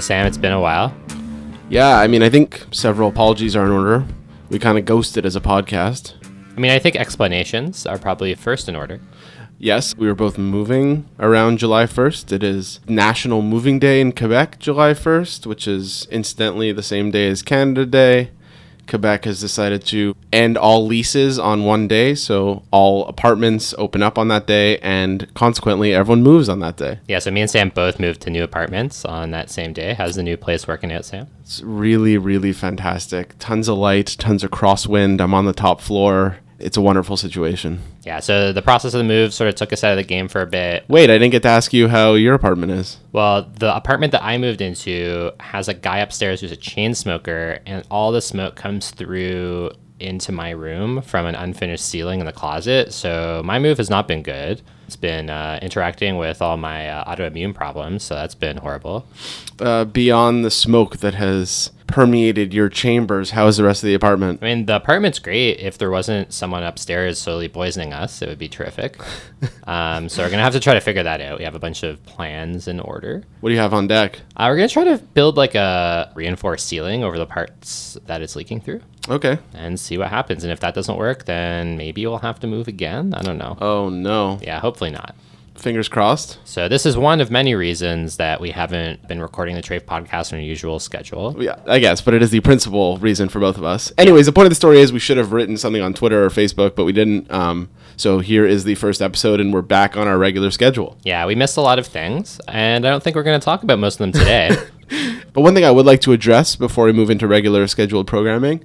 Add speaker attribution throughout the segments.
Speaker 1: Sam, it's been a while.
Speaker 2: Yeah, I mean, I think several apologies are in order. We kind of ghosted as a podcast.
Speaker 1: I mean, I think explanations are probably first in order.
Speaker 2: Yes, we were both moving around July 1st. It is National Moving Day in Quebec, July 1st, which is incidentally the same day as Canada Day. Quebec has decided to end all leases on one day, so all apartments open up on that day, and consequently, everyone moves on that day.
Speaker 1: Yeah, so me and Sam both moved to new apartments on that same day. How's the new place working out, Sam?
Speaker 2: It's really, really fantastic. Tons of light, tons of crosswind. I'm on the top floor. It's a wonderful situation.
Speaker 1: Yeah, so the process of the move sort of took us out of the game for a bit.
Speaker 2: Wait, I didn't get to ask you how your apartment is.
Speaker 1: Well, the apartment that I moved into has a guy upstairs who's a chain smoker, and all the smoke comes through into my room from an unfinished ceiling in the closet. So my move has not been good. It's been uh, interacting with all my uh, autoimmune problems, so that's been horrible.
Speaker 2: Uh, beyond the smoke that has permeated your chambers, how is the rest of the apartment?
Speaker 1: I mean, the apartment's great. If there wasn't someone upstairs slowly poisoning us, it would be terrific. um, so we're gonna have to try to figure that out. We have a bunch of plans in order.
Speaker 2: What do you have on deck?
Speaker 1: Uh, we're gonna try to build like a reinforced ceiling over the parts that it's leaking through.
Speaker 2: Okay.
Speaker 1: And see what happens. And if that doesn't work, then maybe we'll have to move again. I don't know.
Speaker 2: Oh no.
Speaker 1: Yeah, hopefully not.
Speaker 2: Fingers crossed.
Speaker 1: So this is one of many reasons that we haven't been recording the Treyf podcast on our usual schedule.
Speaker 2: Yeah, I guess, but it is the principal reason for both of us. Anyways, the point of the story is we should have written something on Twitter or Facebook, but we didn't. Um, so here is the first episode, and we're back on our regular schedule.
Speaker 1: Yeah, we missed a lot of things, and I don't think we're going to talk about most of them today.
Speaker 2: But one thing I would like to address before we move into regular scheduled programming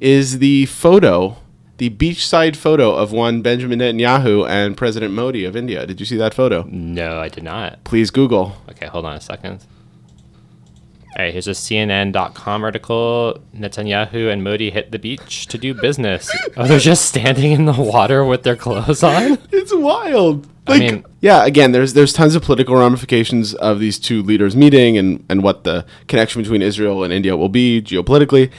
Speaker 2: is the photo, the beachside photo of one Benjamin Netanyahu and President Modi of India. Did you see that photo?
Speaker 1: no, I did not.
Speaker 2: Please Google.
Speaker 1: Okay, hold on a second. All right, here's a CNN.com article. Netanyahu and Modi hit the beach to do business. oh, they're just standing in the water with their clothes on?
Speaker 2: It's wild.
Speaker 1: I mean-
Speaker 2: yeah, again, there's there's tons of political ramifications of these two leaders meeting and and what the connection between Israel and India will be geopolitically.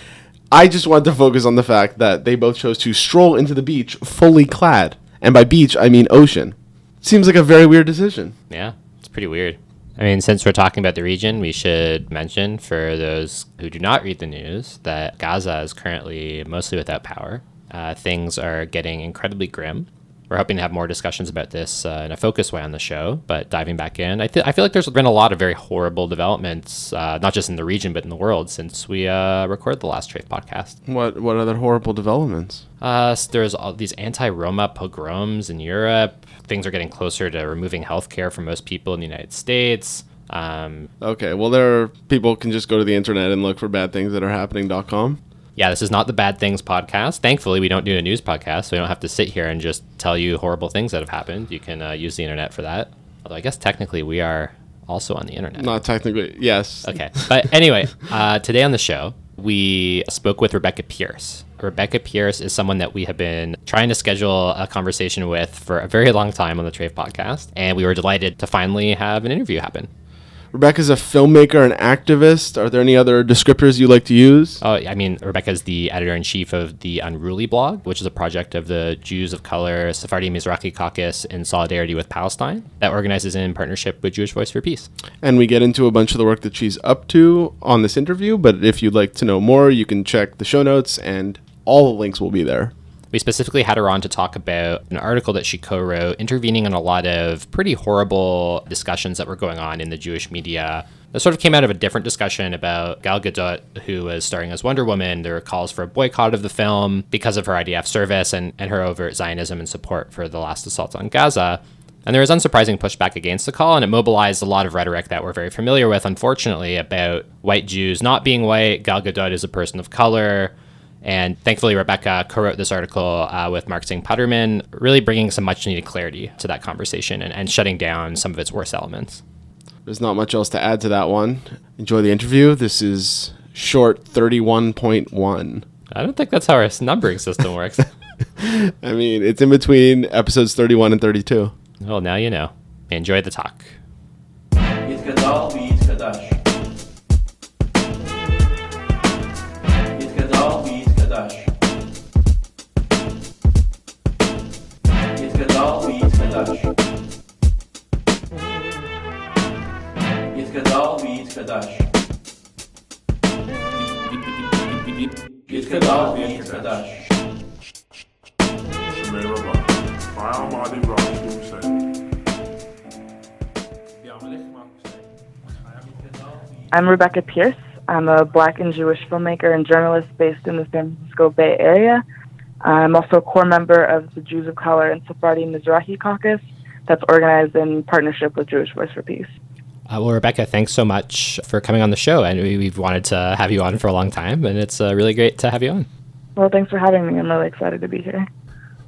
Speaker 2: I just wanted to focus on the fact that they both chose to stroll into the beach fully clad, and by beach I mean ocean. Seems like a very weird decision.
Speaker 1: Yeah, it's pretty weird. I mean, since we're talking about the region, we should mention for those who do not read the news that Gaza is currently mostly without power. Uh, things are getting incredibly grim. We're hoping to have more discussions about this uh, in a focused way on the show. But diving back in, I, th- I feel like there's been a lot of very horrible developments, uh, not just in the region, but in the world since we uh, recorded the last Treyf podcast.
Speaker 2: What what other horrible developments?
Speaker 1: Uh, s- there's all these anti-Roma pogroms in Europe. Things are getting closer to removing healthcare for most people in the United States. Um,
Speaker 2: Okay, well there are people can just go to the internet and look for bad things that are happening.com.
Speaker 1: yeah, this is not the Bad Things podcast. Thankfully, we don't do a news podcast, so we don't have to sit here and just tell you horrible things that have happened. You can uh, use the internet for that. Although I guess technically we are also on the internet.
Speaker 2: Not technically. Yes.
Speaker 1: Okay. But anyway, uh, today on the show, we spoke with Rebecca Pierce. Rebecca Pierce is someone that we have been trying to schedule a conversation with for a very long time on the Treyf podcast. And we were delighted to finally have an interview happen.
Speaker 2: Rebecca's a filmmaker and activist. Are there any other descriptors you like to use?
Speaker 1: Oh, I mean, Rebecca's the editor in chief of the Unruly blog, which is a project of the Jews of Color Sephardi Mizrahi Caucus in solidarity with Palestine that organizes in partnership with Jewish Voice for Peace.
Speaker 2: And we get into a bunch of the work that she's up to on this interview. But if you'd like to know more, you can check the show notes, and all the links will be there.
Speaker 1: We specifically had her on to talk about an article that she co wrote, intervening in a lot of pretty horrible discussions that were going on in the Jewish media. That sort of came out of a different discussion about Gal Gadot, who was starring as Wonder Woman. There were calls for a boycott of the film because of her IDF service and, and her overt Zionism and support for the last assault on Gaza. And there was unsurprising pushback against the call, and it mobilized a lot of rhetoric that we're very familiar with, unfortunately, about white Jews not being white. Gal Gadot is a person of color. And thankfully, Rebecca co wrote this article uh, with Mark Tseng-Putterman, really bringing some much needed clarity to that conversation and, and shutting down some of its worst elements.
Speaker 2: There's not much else to add to that one. Enjoy the interview. This is short 31.1.
Speaker 1: I don't think that's how our numbering system works.
Speaker 2: I mean, it's in between episodes 31 and 32.
Speaker 1: well, now you know. Enjoy the talk.
Speaker 3: I'm Rebecca Pierce. I'm a black and Jewish filmmaker and journalist based in the San Francisco Bay Area. I'm also a core member of the Jews of Color and Sephardi Mizrahi Caucus that's organized in partnership with Jewish Voice for Peace.
Speaker 1: Uh, well, Rebecca, thanks so much for coming on the show. And we, we've wanted to have you on for a long time, and it's uh, really great to have you on.
Speaker 3: Well, thanks for having me. I'm really excited to be here.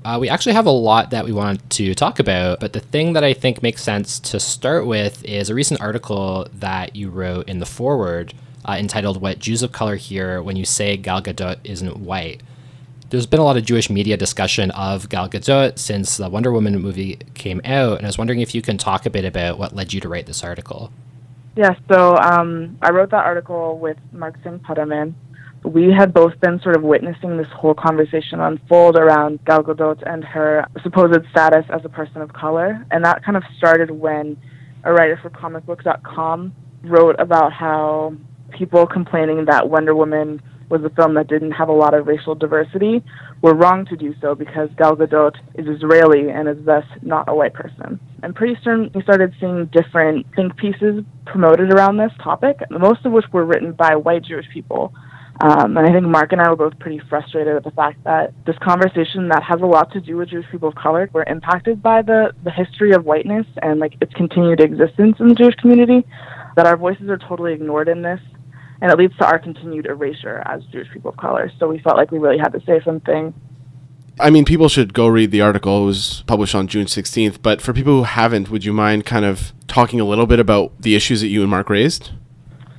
Speaker 1: Uh, we actually have a lot that we want to talk about, but the thing that I think makes sense to start with is a recent article that you wrote in the Forward uh, entitled What Jews of Color Hear When You Say Gal Gadot Isn't White. There's been a lot of Jewish media discussion of Gal Gadot since the Wonder Woman movie came out, and I was wondering if you can talk a bit about what led you to write this article.
Speaker 3: Yeah, so um, I wrote that article with Mark Tseng-Putterman. We had both been sort of witnessing this whole conversation unfold around Gal Gadot and her supposed status as a person of color. And that kind of started when a writer for comicbook.com wrote about how people complaining that Wonder Woman was a film that didn't have a lot of racial diversity were wrong to do so because Gal Gadot is Israeli and is thus not a white person. And pretty soon we started seeing different think pieces promoted around this topic, most of which were written by white Jewish people. Um, and I think Mark and I were both pretty frustrated at the fact that this conversation that has a lot to do with Jewish people of color were impacted by the, the history of whiteness and like its continued existence in the Jewish community, that our voices are totally ignored in this and it leads to our continued erasure as Jewish people of color. So we felt like we really had to say something.
Speaker 2: I mean, people should go read the article. It was published on June 16th. But for people who haven't, would you mind kind of talking a little bit about the issues that you and Mark raised?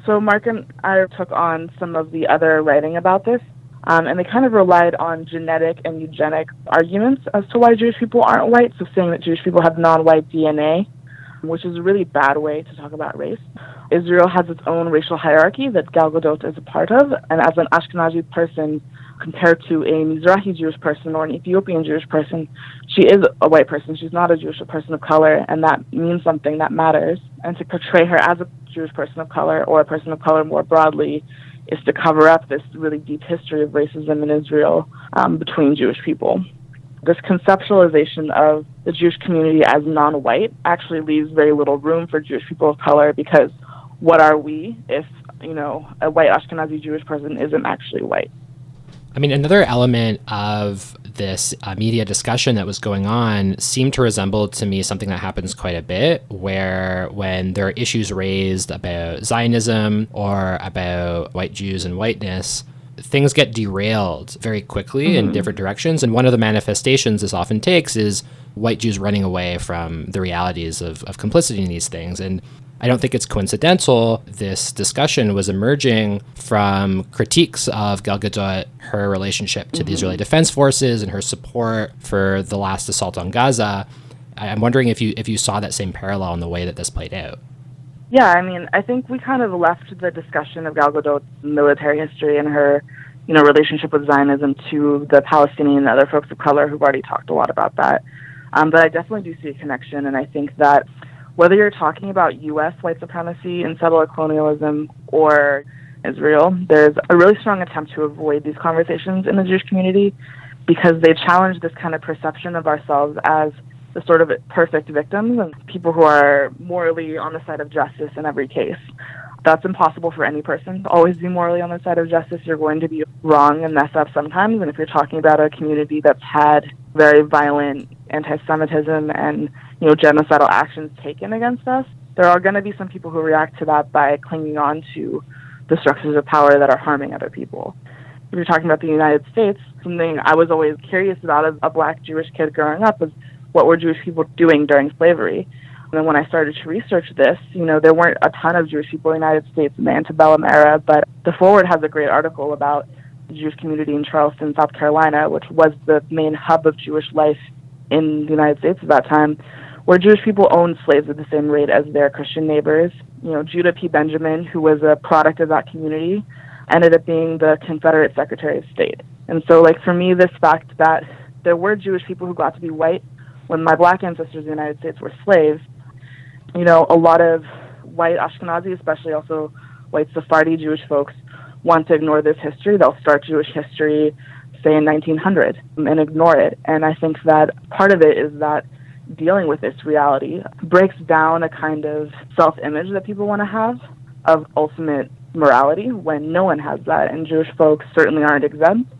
Speaker 3: So Mark and I took on some of the other writing about this, um, and they kind of relied on genetic and eugenic arguments as to why Jewish people aren't white. So saying that Jewish people have non-white DNA, which is a really bad way to talk about race. Israel has its own racial hierarchy that Gal Gadot is a part of, and as an Ashkenazi person compared to a Mizrahi Jewish person or an Ethiopian Jewish person, she is a white person. She's not a Jewish person of color, and that means something that matters. And to portray her as a Jewish person of color or a person of color more broadly is to cover up this really deep history of racism in Israel um, between Jewish people. This conceptualization of the Jewish community as non white actually leaves very little room for Jewish people of color because what are we if, you know, a white Ashkenazi Jewish person isn't actually white?
Speaker 1: I mean, another element of this uh, media discussion that was going on seemed to resemble to me something that happens quite a bit, where when there are issues raised about Zionism or about white Jews and whiteness, things get derailed very quickly mm-hmm. in different directions. And one of the manifestations this often takes is white Jews running away from the realities of, of complicity in these things. And I don't think it's coincidental. This discussion was emerging from critiques of Gal Gadot, her relationship to mm-hmm. the Israeli Defense Forces, and her support for the last assault on Gaza. I'm wondering if you if you saw that same parallel in the way that this played out.
Speaker 3: Yeah, I mean, I think we kind of left the discussion of Gal Gadot's military history and her, you know, relationship with Zionism to the Palestinian and other folks of color who've already talked a lot about that. Um, but I definitely do see a connection, and I think that whether you're talking about U.S. white supremacy and settler colonialism or Israel, there's a really strong attempt to avoid these conversations in the Jewish community because they challenge this kind of perception of ourselves as the sort of perfect victims and people who are morally on the side of justice in every case. That's impossible for any person to always be morally on the side of justice. You're going to be wrong and mess up sometimes. And if you're talking about a community that's had very violent anti Semitism and you know, genocidal actions taken against us, there are going to be some people who react to that by clinging on to the structures of power that are harming other people. If you're talking about the United States, something I was always curious about as a black Jewish kid growing up was what were Jewish people doing during slavery? And then when I started to research this, you know, there weren't a ton of Jewish people in the United States in the antebellum era, but the Forward has a great article about the Jewish community in Charleston, South Carolina, which was the main hub of Jewish life in the United States at that time, where Jewish people owned slaves at the same rate as their Christian neighbors. You know, Judah P. Benjamin, who was a product of that community, ended up being the Confederate Secretary of State. And so, like, for me, this fact that there were Jewish people who got to be white when my black ancestors in the United States were slaves, you know, a lot of white Ashkenazi, especially also white Sephardi Jewish folks, want to ignore this history, they'll start Jewish history, say in 1900, um, and ignore it. And I think that part of it is that dealing with this reality breaks down a kind of self image that people want to have of ultimate morality when no one has that. And Jewish folks certainly aren't exempt.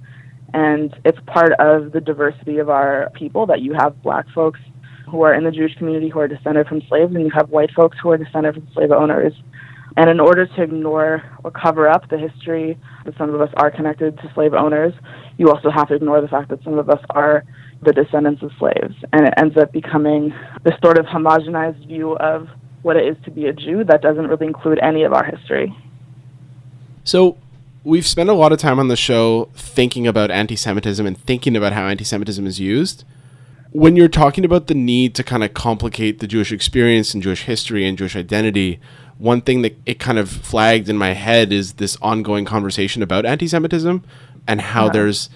Speaker 3: And it's part of the diversity of our people that you have black folks who are in the Jewish community who are descended from slaves, and you have white folks who are descended from slave owners. And in order to ignore or cover up the history that some of us are connected to slave owners, you also have to ignore the fact that some of us are the descendants of slaves. And it ends up becoming this sort of homogenized view of what it is to be a Jew that doesn't really include any of our history.
Speaker 2: So we've spent a lot of time on the show thinking about anti-Semitism and thinking about how anti-Semitism is used. When you're talking about the need to kind of complicate the Jewish experience and Jewish history and Jewish identity, one thing that it kind of flagged in my head is this ongoing conversation about anti-Semitism and how
Speaker 3: Yeah.
Speaker 2: there's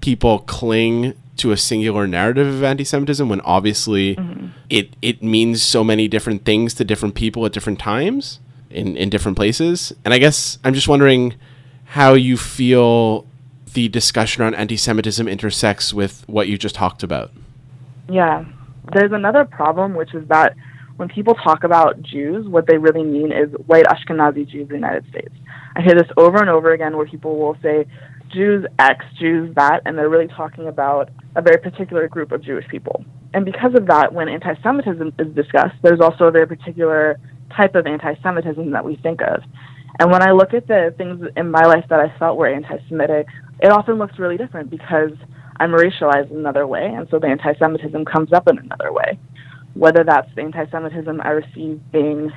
Speaker 2: people cling to a singular narrative of anti-Semitism when obviously mm-hmm. it it means so many different things to different people at different times in in different places. And I guess I'm just wondering how you feel the discussion around anti-Semitism intersects with what you just talked about.
Speaker 3: Yeah. There's another problem, which is that when people talk about Jews, what they really mean is white Ashkenazi Jews in the United States. I hear this over and over again where people will say Jews X, Jews that, and they're really talking about a very particular group of Jewish people. And because of that, when anti Semitism is discussed, there's also a very particular type of anti Semitism that we think of. And when I look at the things in my life that I felt were anti Semitic, it often looks really different because I'm racialized in another way, and so the anti Semitism comes up in another way. Whether that's the anti Semitism I received being,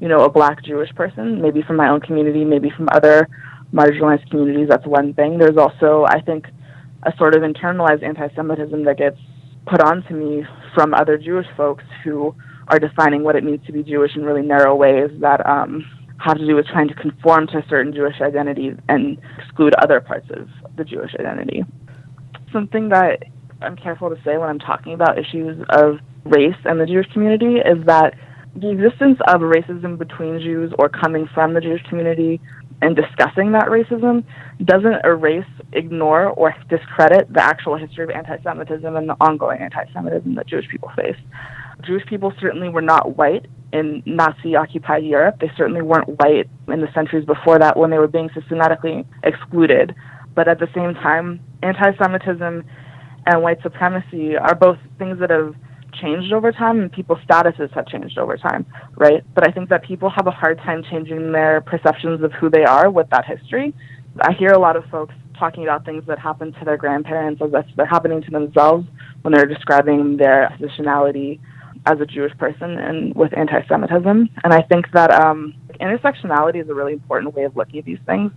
Speaker 3: you know, a black Jewish person, maybe from my own community, maybe from other marginalized communities, that's one thing. There's also, I think, a sort of internalized anti Semitism that gets put onto me from other Jewish folks who are defining what it means to be Jewish in really narrow ways that um, have to do with trying to conform to a certain Jewish identity and exclude other parts of the Jewish identity. Something that I'm careful to say when I'm talking about issues of race and the Jewish community is that the existence of racism between Jews or coming from the Jewish community and discussing that racism doesn't erase, ignore, or discredit the actual history of anti Semitism and the ongoing anti Semitism that Jewish people face. Jewish people certainly were not white in Nazi occupied Europe. They certainly weren't white in the centuries before that when they were being systematically excluded. But at the same time, anti Semitism and white supremacy are both things that have changed over time and people's statuses have changed over time, right? But I think that people have a hard time changing their perceptions of who they are with that history. I hear a lot of folks talking about things that happened to their grandparents as if they're happening to themselves when they're describing their positionality as a Jewish person and with anti-Semitism. And I think that um, intersectionality is a really important way of looking at these things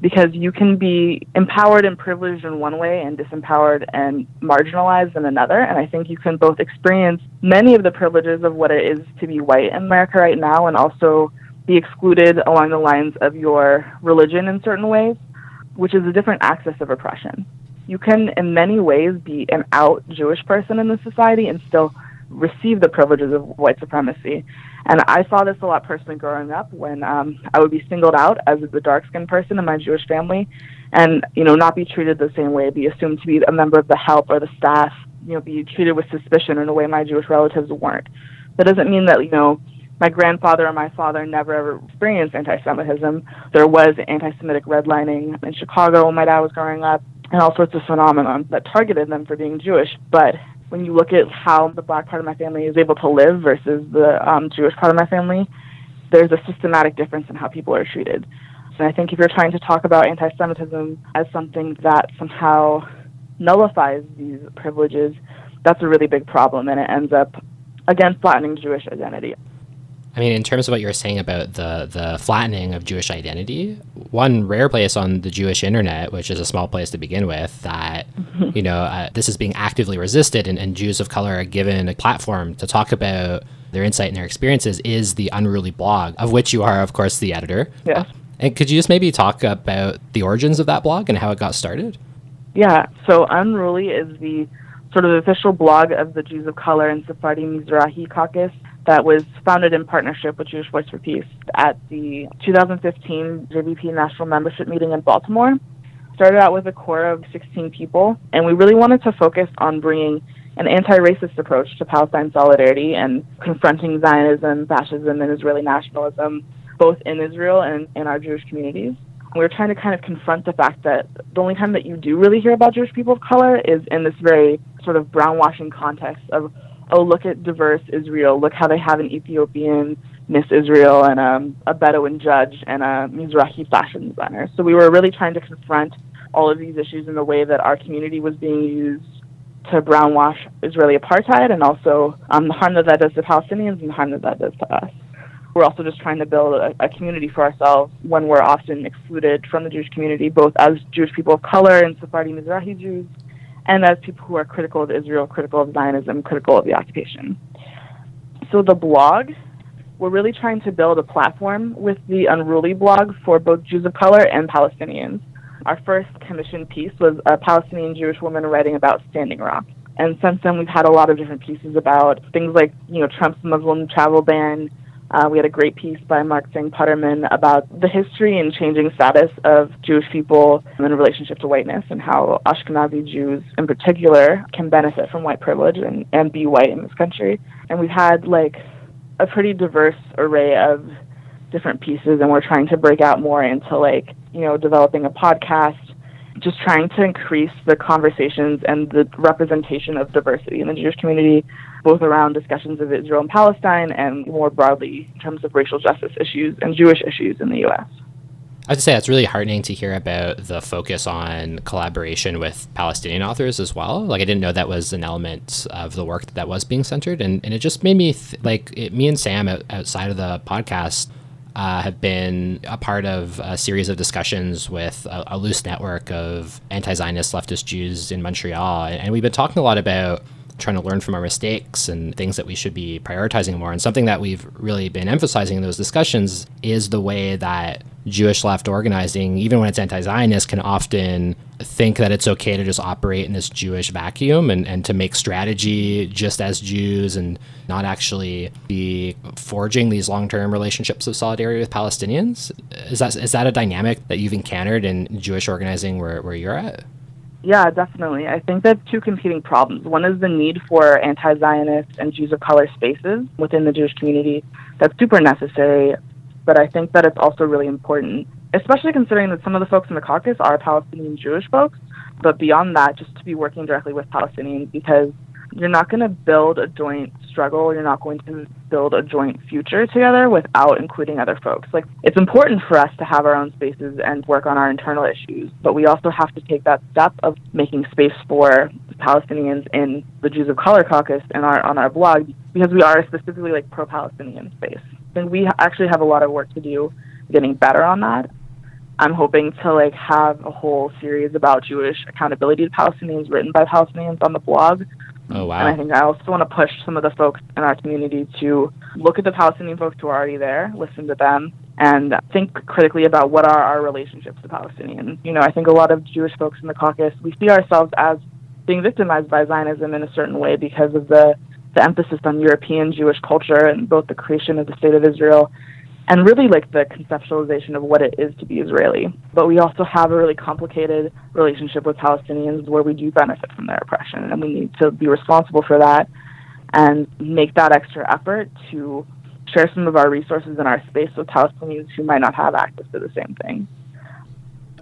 Speaker 3: because you can be empowered and privileged in one way and disempowered and marginalized in another. And I think you can both experience many of the privileges of what it is to be white in America right now and also be excluded along the lines of your religion in certain ways, which is a different axis of oppression. You can, in many ways, be an out Jewish person in the society and still receive the privileges of white supremacy. And I saw this a lot personally growing up when um, I would be singled out as the dark skinned person in my Jewish family and, you know, not be treated the same way, be assumed to be a member of the help or the staff, you know, be treated with suspicion in a way my Jewish relatives weren't. That doesn't mean that, you know, my grandfather or my father never ever experienced anti Semitism. There was anti Semitic redlining in Chicago when my dad was growing up and all sorts of phenomenon that targeted them for being Jewish. But when you look at how the black part of my family is able to live versus the um, Jewish part of my family, there's a systematic difference in how people are treated. And I think if you're trying to talk about anti Semitism as something that somehow nullifies these privileges, that's a really big problem, and it ends up, again, flattening Jewish identity.
Speaker 1: I mean, in terms of what you were saying about the the flattening of Jewish identity, one rare place on the Jewish internet, which is a small place to begin with, that you know uh, this is being actively resisted, and, and Jews of color are given a platform to talk about their insight and their experiences, is the Unruly blog, of which you are, of course, the editor.
Speaker 3: Yes.
Speaker 1: And could you just maybe talk about the origins of that blog and how it got started?
Speaker 3: Yeah, so Unruly is the sort of official blog of the Jews of Color and Sephardi Mizrahi caucus that was founded in partnership with Jewish Voice for Peace at the 2015 JVP National Membership Meeting in Baltimore. Started out with a core of 16 people, and we really wanted to focus on bringing an anti-racist approach to Palestine solidarity and confronting Zionism, fascism, and Israeli nationalism, both in Israel and in our Jewish communities. We were trying to kind of confront the fact that the only time that you do really hear about Jewish people of color is in this very sort of brownwashing context of, oh, look at diverse Israel, look how they have an Ethiopian Miss Israel and um, a Bedouin judge and a Mizrahi fashion designer. So we were really trying to confront all of these issues in the way that our community was being used to brownwash Israeli apartheid and also um, the harm that that does to Palestinians and the harm that that does to us. We're also just trying to build a, a community for ourselves when we're often excluded from the Jewish community, both as Jewish people of color and Sephardi Mizrahi Jews, and as people who are critical of Israel, critical of Zionism, critical of the occupation. So the blog, we're really trying to build a platform with the Unruly blog for both Jews of color and Palestinians. Our first commissioned piece was a Palestinian Jewish woman writing about Standing Rock. And since then, we've had a lot of different pieces about things like, you know, Trump's Muslim travel ban, uh, we had a great piece by Mark Tseng-Putterman about the history and changing status of Jewish people in relationship to whiteness and how Ashkenazi Jews in particular can benefit from white privilege and, and be white in this country. And we've had like a pretty diverse array of different pieces and we're trying to break out more into like, you know, developing a podcast, just trying to increase the conversations and the representation of diversity in the Jewish community both around discussions of Israel and Palestine and more broadly in terms of racial justice issues and Jewish issues in the U.S.
Speaker 1: I have to say, it's really heartening to hear about the focus on collaboration with Palestinian authors as well. Like, I didn't know that was an element of the work that, that was being centered. And, and it just made me, th- like, it, me and Sam out, outside of the podcast uh, have been a part of a series of discussions with a, a loose network of anti Zionist leftist Jews in Montreal. And, and we've been talking a lot about trying to learn from our mistakes and things that we should be prioritizing more. And something that we've really been emphasizing in those discussions is the way that Jewish left organizing, even when it's anti Zionist, can often think that it's okay to just operate in this Jewish vacuum and, and to make strategy just as Jews and not actually be forging these long term relationships of solidarity with Palestinians. Is that is that a dynamic that you've encountered in Jewish organizing where, where you're at?
Speaker 3: Yeah, definitely. I think that's two competing problems. One is the need for anti Zionist and Jews of color spaces within the Jewish community. That's super necessary, but I think that it's also really important, especially considering that some of the folks in the caucus are Palestinian Jewish folks. But beyond that, just to be working directly with Palestinians because you're not going to build a joint struggle. You're not going to build a joint future together without including other folks. Like, it's important for us to have our own spaces and work on our internal issues, but we also have to take that step of making space for Palestinians in the Jews of Color Caucus and our on our blog because we are specifically like pro-Palestinian space. And we actually have a lot of work to do getting better on that. I'm hoping to like have a whole series about Jewish accountability to Palestinians written by Palestinians on the blog
Speaker 1: Oh, wow.
Speaker 3: and I think I also want to push some of the folks in our community to look at the Palestinian folks who are already there, listen to them, and think critically about what are our relationships to Palestinians. You know, I think a lot of Jewish folks in the caucus, we see ourselves as being victimized by Zionism in a certain way because of the, the emphasis on European Jewish culture and both the creation of the State of Israel and really like the conceptualization of what it is to be Israeli. But we also have a really complicated relationship with Palestinians where we do benefit from their oppression, and we need to be responsible for that and make that extra effort to share some of our resources in our space with Palestinians who might not have access to the same thing.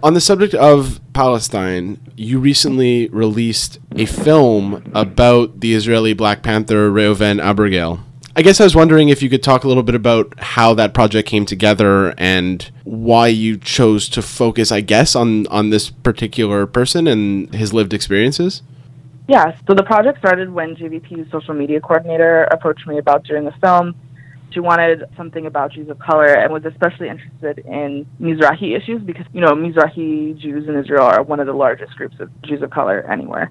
Speaker 2: On the subject of Palestine, you recently released a film about the Israeli Black Panther Reuven Abergel. I guess I was wondering if you could talk a little bit about how that project came together and why you chose to focus, I guess, on on this particular person and his lived experiences.
Speaker 3: Yeah, so the project started when JVP's social media coordinator approached me about doing a film. She wanted something about Jews of color and was especially interested in Mizrahi issues because, you know, Mizrahi Jews in Israel are one of the largest groups of Jews of color anywhere.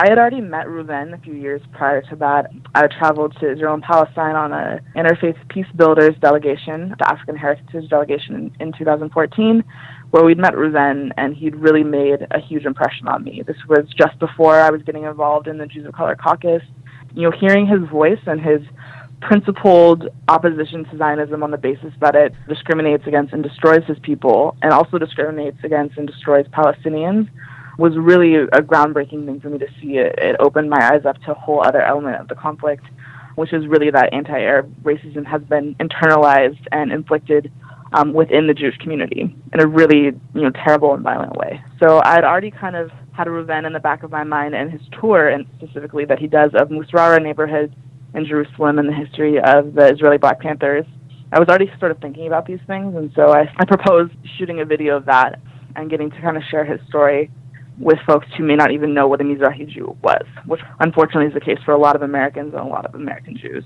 Speaker 3: I had already met Reuven a few years prior to that. I traveled to Israel and Palestine on an interfaith peace builders delegation, the African Heritage delegation in, in 2014, where we'd met Reuven and he'd really made a huge impression on me. This was just before I was getting involved in the Jews of Color caucus. You know, hearing his voice and his principled opposition to Zionism on the basis that it discriminates against and destroys his people and also discriminates against and destroys Palestinians was really a groundbreaking thing for me to see. It, it opened my eyes up to a whole other element of the conflict, which is really that anti Arab racism has been internalized and inflicted um, within the Jewish community in a really you know terrible and violent way. So I'd already kind of had a Reuven in the back of my mind and his tour, and specifically that he does of Musrara neighborhood in Jerusalem and the history of the Israeli Black Panthers. I was already sort of thinking about these things, and so I, I proposed shooting a video of that and getting to kind of share his story with folks who may not even know what a Mizrahi Jew was, which unfortunately is the case for a lot of Americans and a lot of American Jews.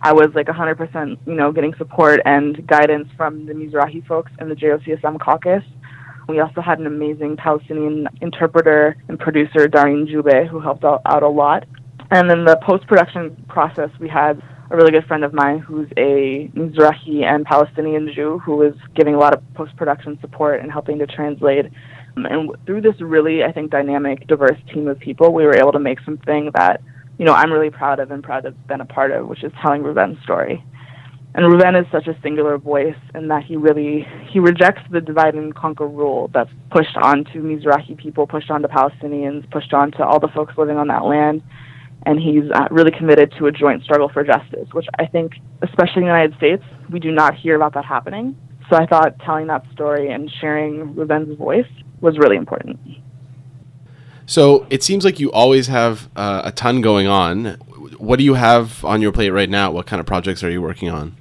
Speaker 3: I was like 100%, you know, getting support and guidance from the Mizrahi folks in the JOCSM caucus. We also had an amazing Palestinian interpreter and producer, Dareen Jube, who helped out, out a lot. And then the post production process, we had a really good friend of mine who's a Mizrahi and Palestinian Jew who was giving a lot of post production support and helping to translate. And through this really, I think, dynamic, diverse team of people, we were able to make something that, you know, I'm really proud of and proud to have been a part of, which is telling Reuven's story. And Reuven is such a singular voice in that he really he rejects the divide and conquer rule that's pushed onto Mizrahi people, pushed onto Palestinians, pushed onto all the folks living on that land and he's uh, really committed to a joint struggle for justice, which I think, especially in the United States, we do not hear about that happening. So I thought telling that story and sharing Reuven's voice was really important.
Speaker 2: So it seems like you always have uh, a ton going on. What do you have on your plate right now? What kind of projects are you working on?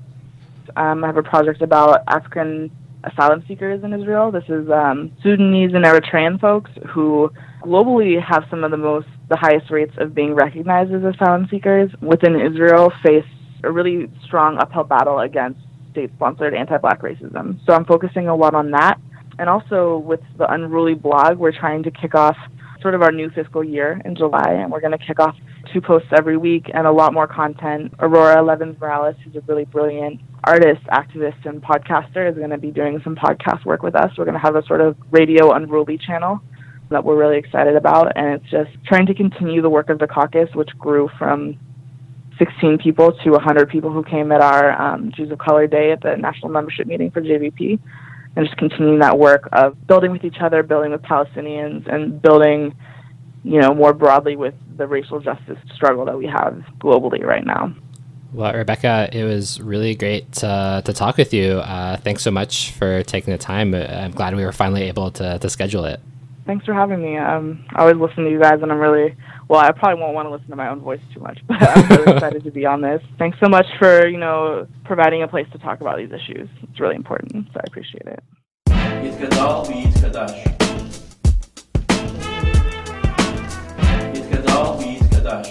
Speaker 3: Um, I have a project about African asylum seekers in Israel. This is um, Sudanese and Eritrean folks who globally have some of the most the highest rates of being recognized as asylum seekers within Israel face a really strong uphill battle against state-sponsored anti-black racism. So I'm focusing a lot on that, and also with the Unruly blog, we're trying to kick off sort of our new fiscal year in July, and we're going to kick off two posts every week and a lot more content. Aurora Levins Morales, who's a really brilliant artist, activist, and podcaster, is going to be doing some podcast work with us. We're going to have a sort of radio unruly channel that we're really excited about. And it's just trying to continue the work of the caucus, which grew from 16 people to 100 people who came at our um, Jews of Color Day at the national membership meeting for JVP. And just continuing that work of building with each other, building with Palestinians, and building, you know, more broadly with the racial justice struggle that we have globally right now.
Speaker 1: Well, Rebecca, it was really great to, to talk with you. Uh, thanks so much for taking the time. I'm glad we were finally able to, to schedule it
Speaker 3: thanks for having me. Um, I always listen to you guys, and I'm really well. I probably won't want to listen to my own voice too much, but I'm really excited to be on this. Thanks so much for you know providing a place to talk about these issues. It's really important, so I appreciate it.
Speaker 4: يتكدال ويتكداش يتكدال ويتكداش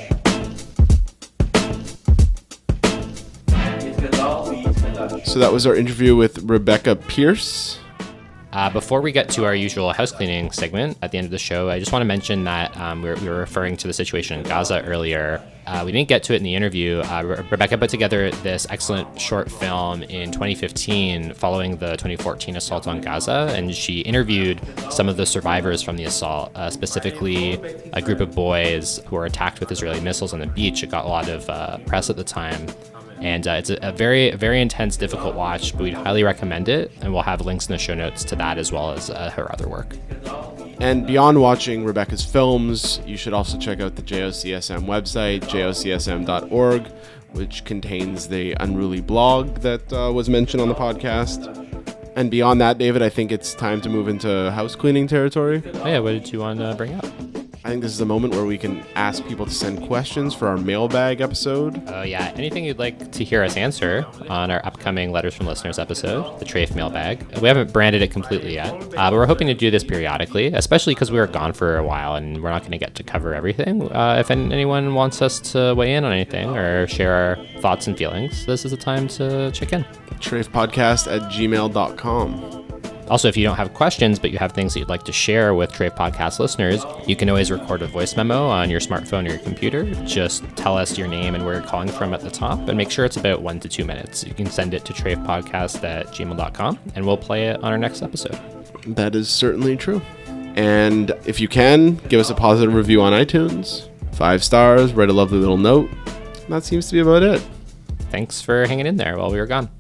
Speaker 4: يتكدال ويتكداش
Speaker 2: So that was our interview with Rebecca Pierce.
Speaker 1: Uh, before we get to our usual house cleaning segment at the end of the show, I just want to mention that um, we, were, we, were, referring to the situation in Gaza earlier. Uh, we didn't get to it in the interview. Uh, Re- Rebecca put together this excellent short film in 2015 following the 2014 assault on Gaza, and she interviewed some of the survivors from the assault, uh, specifically a group of boys who were attacked with Israeli missiles on the beach. It got a lot of uh, press at the time and uh, it's a, a, very very intense difficult watch. But we'd highly recommend it and we'll have links in the show notes to that as well as uh, her other work.
Speaker 2: And beyond watching rebecca's films you should also check out the jocsm website jocsm.org which contains the unruly blog that uh, was mentioned on the podcast. And beyond that david i think it's time to move into house cleaning territory.
Speaker 1: Oh yeah what did you want to bring up
Speaker 2: I think this is a moment where we can ask people to send questions for our mailbag episode.
Speaker 1: Oh, yeah. Anything you'd like to hear us answer on our upcoming Letters from Listeners episode, the Treyf mailbag. We haven't branded it completely yet, uh, but we're hoping to do this periodically, especially because we were gone for a while and we're not going to get to cover everything. Uh, if anyone wants us to weigh in on anything or share our thoughts and feelings, this is the time to check in.
Speaker 2: Treyfpodcast at gmail.com.
Speaker 1: Also, if you don't have questions, but you have things that you'd like to share with Treyf Podcast listeners, you can always record a voice memo on your smartphone or your computer. Just tell us your name and where you're calling from at the top, and make sure it's about one to two minutes. You can send it to treyfpodcast at gmail.com, and we'll play it on our next episode.
Speaker 2: That is certainly true. And if you can, give us a positive review on iTunes. Five stars, write a lovely little note. That seems to be about it.
Speaker 1: thanks for hanging in there while we were gone.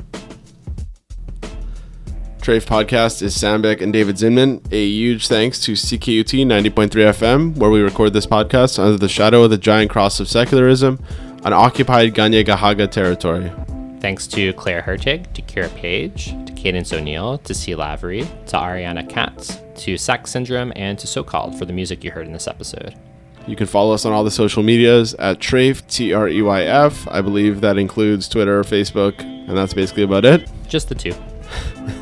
Speaker 2: Treyf Podcast is Sam Beck and David Zinman. A huge thanks to CKUT 90.3 FM, where we record this podcast under the shadow of the giant cross of secularism on occupied Ganya Gahaga territory.
Speaker 1: Thanks to Claire Hertig, to Kira Page, to Cadence O'Neill, to C. Lavery, to Ariana Katz, to Sex Syndrome, and to Socalled for the music you heard in this episode.
Speaker 2: You can follow us on all the social medias at Treyf, T R E Y F. I believe that includes Twitter, Facebook, and that's basically about it.
Speaker 1: Just the two.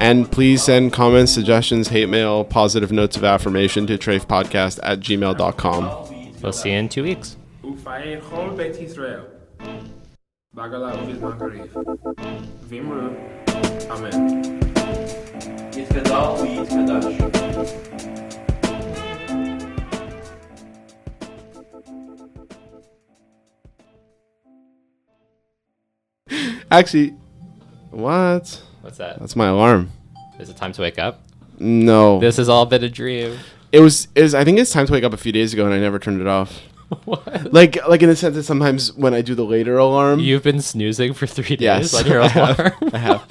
Speaker 2: And please send comments, suggestions, hate mail, positive notes of affirmation to treyfpodcast at gmail.com.
Speaker 1: We'll see you in two weeks.
Speaker 5: בגלה
Speaker 2: Actually, what?
Speaker 1: What's that?
Speaker 2: That's my alarm.
Speaker 1: Is it time to wake up?
Speaker 2: No.
Speaker 1: This has all been a dream.
Speaker 2: It was is I think it's time to wake up a few days ago and I never turned it off.
Speaker 1: what?
Speaker 2: Like like in the sense that sometimes when I do the later alarm
Speaker 1: You've been snoozing for three days
Speaker 2: Yes.
Speaker 1: on your
Speaker 2: I have.
Speaker 1: alarm.
Speaker 2: I have.